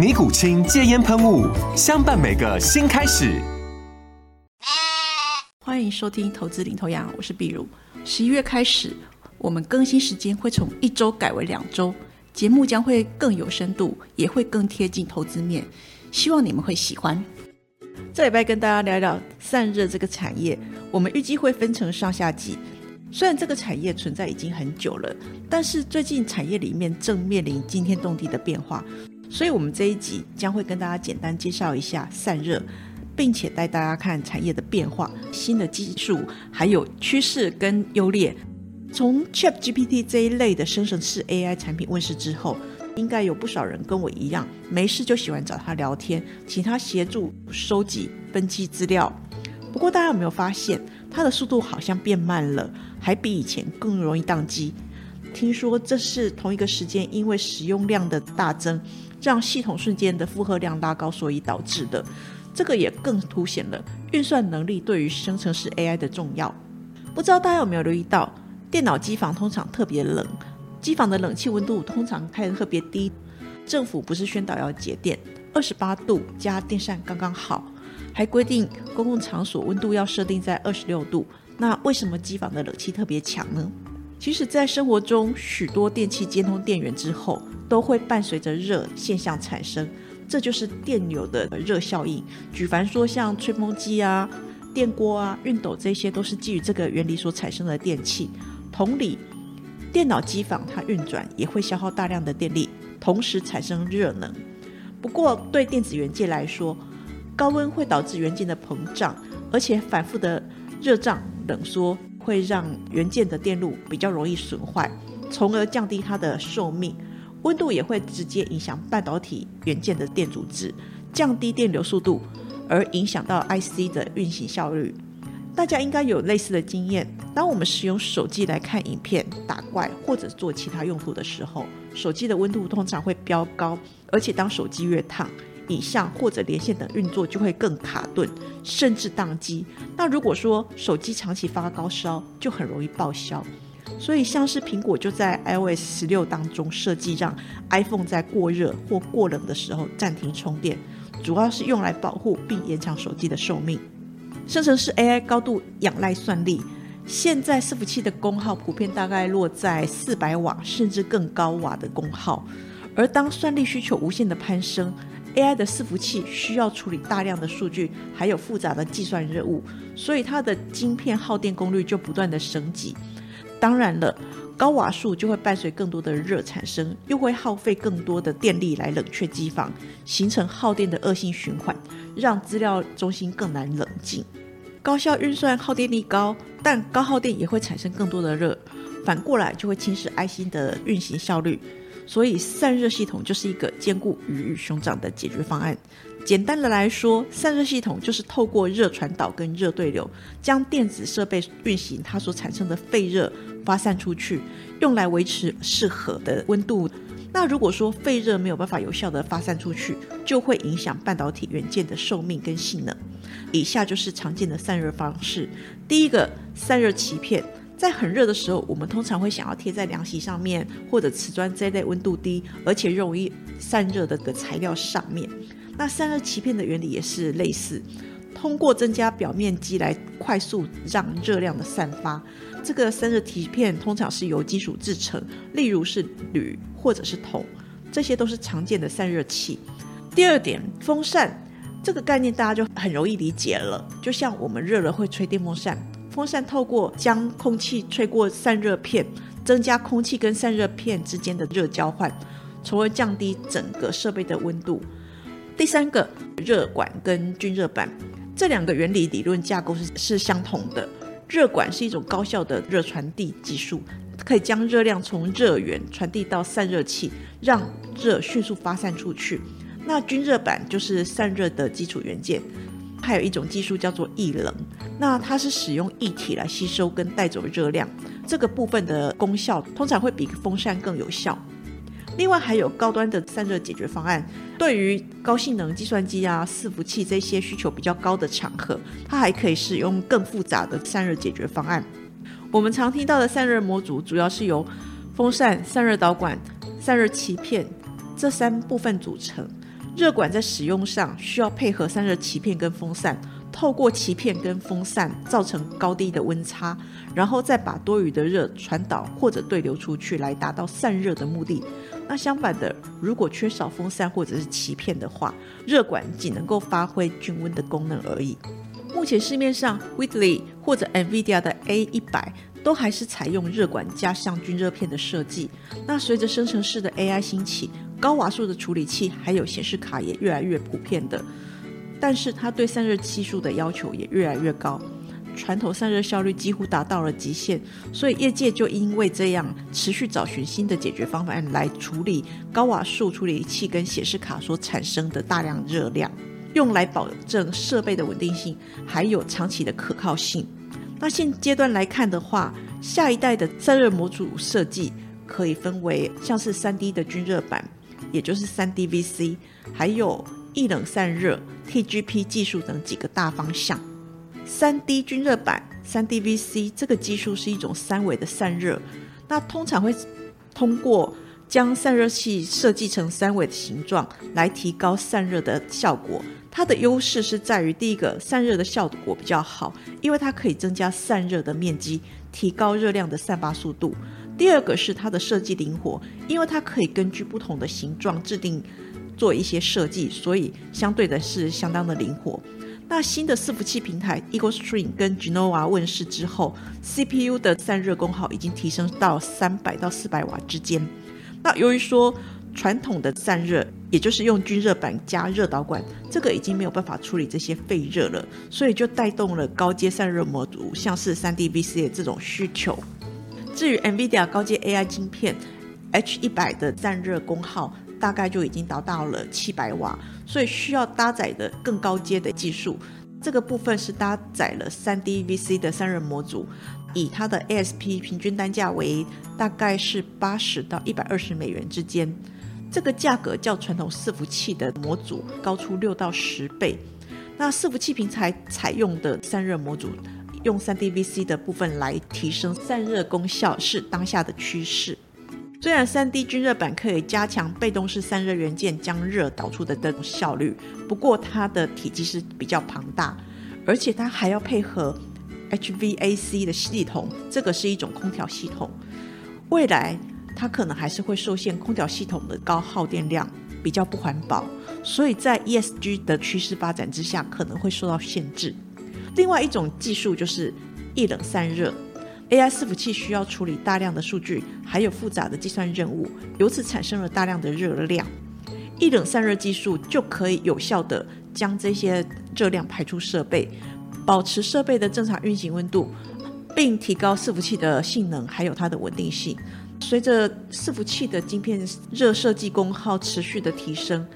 尼古清戒烟喷雾，相伴每个新开始。欢迎收听《投资领头羊》，我是碧如。十一月开始，我们更新时间会从一周改为两周，节目将会更有深度，也会更贴近投资面，希望你们会喜欢。这礼拜跟大家聊聊散热这个产业，我们预计会分成上下集。虽然这个产业存在已经很久了，但是最近产业里面正面临惊天动地的变化。所以，我们这一集将会跟大家简单介绍一下散热，并且带大家看产业的变化、新的技术，还有趋势跟优劣。从 Chat GPT 这一类的生成式 AI 产品问世之后，应该有不少人跟我一样，没事就喜欢找他聊天，请他协助收集、分析资料。不过，大家有没有发现，它的速度好像变慢了，还比以前更容易宕机？听说这是同一个时间，因为使用量的大增。让系统瞬间的负荷量拉高，所以导致的，这个也更凸显了运算能力对于生成式 AI 的重要。不知道大家有没有留意到，电脑机房通常特别冷，机房的冷气温度通常开得特别低。政府不是宣导要节电，二十八度加电扇刚刚好，还规定公共场所温度要设定在二十六度。那为什么机房的冷气特别强呢？其实，在生活中，许多电器接通电源之后，都会伴随着热现象产生，这就是电流的热效应。举凡说像吹风机啊、电锅啊、熨斗，这些都是基于这个原理所产生的电器。同理，电脑机房它运转也会消耗大量的电力，同时产生热能。不过，对电子元件来说，高温会导致元件的膨胀，而且反复的热胀冷缩。会让元件的电路比较容易损坏，从而降低它的寿命。温度也会直接影响半导体元件的电阻值，降低电流速度，而影响到 IC 的运行效率。大家应该有类似的经验：当我们使用手机来看影片、打怪或者做其他用途的时候，手机的温度通常会飙高，而且当手机越烫，影像或者连线等运作就会更卡顿，甚至宕机。那如果说手机长期发高烧，就很容易报销。所以像是苹果就在 iOS 十六当中设计，让 iPhone 在过热或过冷的时候暂停充电，主要是用来保护并延长手机的寿命。生成式 AI 高度仰赖算力，现在伺服器的功耗普遍大概落在四百瓦甚至更高瓦的功耗，而当算力需求无限的攀升。AI 的伺服器需要处理大量的数据，还有复杂的计算任务，所以它的晶片耗电功率就不断的升级。当然了，高瓦数就会伴随更多的热产生，又会耗费更多的电力来冷却机房，形成耗电的恶性循环，让资料中心更难冷静。高效运算耗电力高，但高耗电也会产生更多的热，反过来就会侵蚀 IC 的运行效率。所以散热系统就是一个兼顾鱼与熊掌的解决方案。简单的来说，散热系统就是透过热传导跟热对流，将电子设备运行它所产生的废热发散出去，用来维持适合的温度。那如果说废热没有办法有效的发散出去，就会影响半导体元件的寿命跟性能。以下就是常见的散热方式：第一个，散热鳍片。在很热的时候，我们通常会想要贴在凉席上面，或者瓷砖这类温度低而且容易散热的个材料上面。那散热鳍片的原理也是类似，通过增加表面积来快速让热量的散发。这个散热鳍片通常是由金属制成，例如是铝或者是铜，这些都是常见的散热器。第二点，风扇这个概念大家就很容易理解了，就像我们热了会吹电风扇，风扇透过将空气吹过散热片，增加空气跟散热片之间的热交换，从而降低整个设备的温度。第三个，热管跟均热板这两个原理理论架构是是相同的。热管是一种高效的热传递技术，可以将热量从热源传递到散热器，让热迅速发散出去。那均热板就是散热的基础元件，还有一种技术叫做液冷，那它是使用液体来吸收跟带走热量，这个部分的功效通常会比风扇更有效。另外还有高端的散热解决方案，对于高性能计算机啊、伺服器这些需求比较高的场合，它还可以使用更复杂的散热解决方案。我们常听到的散热模组主要是由风扇、散热导管、散热鳍片这三部分组成。热管在使用上需要配合散热鳍片跟风扇，透过鳍片跟风扇造成高低的温差，然后再把多余的热传导或者对流出去，来达到散热的目的。那相反的，如果缺少风扇或者是鳍片的话，热管仅能够发挥均温的功能而已。目前市面上 Whitley 或者 NVIDIA 的 A 一百都还是采用热管加上均热片的设计。那随着生成式的 AI 兴起，高瓦数的处理器还有显示卡也越来越普遍的，但是它对散热系数的要求也越来越高，传统散热效率几乎达到了极限，所以业界就因为这样持续找寻新的解决方案来处理高瓦数处理器跟显示卡所产生的大量热量，用来保证设备的稳定性还有长期的可靠性。那现阶段来看的话，下一代的散热模组设计可以分为像是三 D 的均热板。也就是三 DVC，还有液冷散热、TGP 技术等几个大方向。三 D 均热板、三 DVC 这个技术是一种三维的散热，那通常会通过将散热器设计成三维的形状来提高散热的效果。它的优势是在于第一个，散热的效果比较好，因为它可以增加散热的面积，提高热量的散发速度。第二个是它的设计灵活，因为它可以根据不同的形状制定做一些设计，所以相对的是相当的灵活。那新的伺服器平台 Eagle Stream 跟 Genova 问世之后，CPU 的散热功耗已经提升到三百到四百瓦之间。那由于说传统的散热，也就是用均热板加热导管，这个已经没有办法处理这些废热了，所以就带动了高阶散热模组，像是三 DVC 的这种需求。至于 NVIDIA 高阶 AI 晶片 H 一百的散热功耗大概就已经达到了七百瓦，所以需要搭载的更高阶的技术。这个部分是搭载了三 DVC 的散热模组，以它的 ASP 平均单价为大概是八十到一百二十美元之间。这个价格较传统伺服器的模组高出六到十倍。那伺服器平台采用的散热模组。用三 DVC 的部分来提升散热功效是当下的趋势。虽然三 D 均热板可以加强被动式散热元件将热导出的这种效率，不过它的体积是比较庞大，而且它还要配合 HVAC 的系统，这个是一种空调系统。未来它可能还是会受限空调系统的高耗电量，比较不环保，所以在 ESG 的趋势发展之下，可能会受到限制。另外一种技术就是液冷散热，AI 伺服器需要处理大量的数据，还有复杂的计算任务，由此产生了大量的热量。液冷散热技术就可以有效的将这些热量排出设备，保持设备的正常运行温度，并提高伺服器的性能还有它的稳定性。随着伺服器的晶片热设计功耗持续的提升，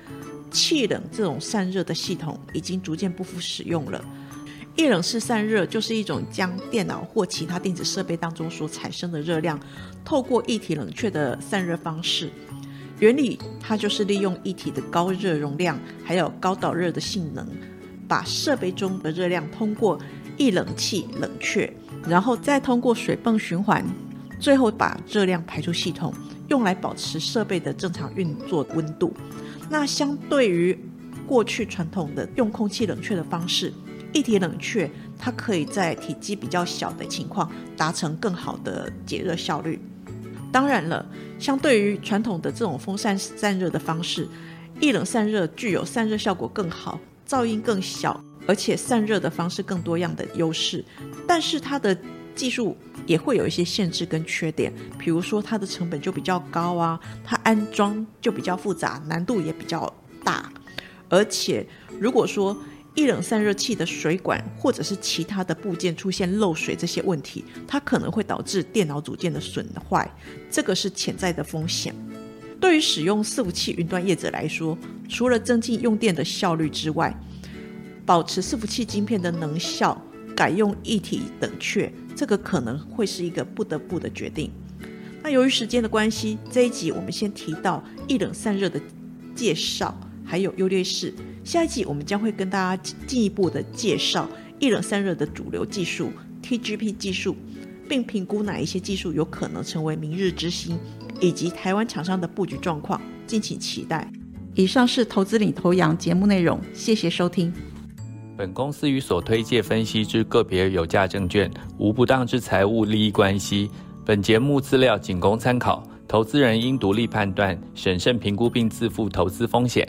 气冷这种散热的系统已经逐渐不敷使用了。液冷式散热就是一种将电脑或其他电子设备当中所产生的热量，透过液体冷却的散热方式。原理它就是利用液体的高热容量，还有高导热的性能，把设备中的热量通过液冷气冷却，然后再通过水泵循环，最后把热量排出系统，用来保持设备的正常运作温度。那相对于过去传统的用空气冷却的方式。液体冷却，它可以在体积比较小的情况达成更好的解热效率。当然了，相对于传统的这种风扇散热的方式，液冷散热具有散热效果更好，噪音更小，而且散热的方式更多样的优势。但是它的技术也会有一些限制跟缺点，比如说它的成本就比较高啊，它安装就比较复杂，难度也比较大。而且如果说一冷散热器的水管或者是其他的部件出现漏水这些问题，它可能会导致电脑组件的损坏，这个是潜在的风险。对于使用伺服器云端业者来说，除了增进用电的效率之外，保持伺服器晶片的能效，改用一体等确，这个可能会是一个不得不的决定。那由于时间的关系，这一集我们先提到一冷散热的介绍。还有优劣势，下一季我们将会跟大家进一步的介绍一冷散热的主流技术 TGP 技术，并评估哪一些技术有可能成为明日之星，以及台湾厂商的布局状况，敬请期待。以上是投资领头羊节目内容，谢谢收听。本公司与所推介分析之个别有价证券无不当之财务利益关系。本节目资料仅供参考，投资人应独立判断、审慎评估并自负投资风险。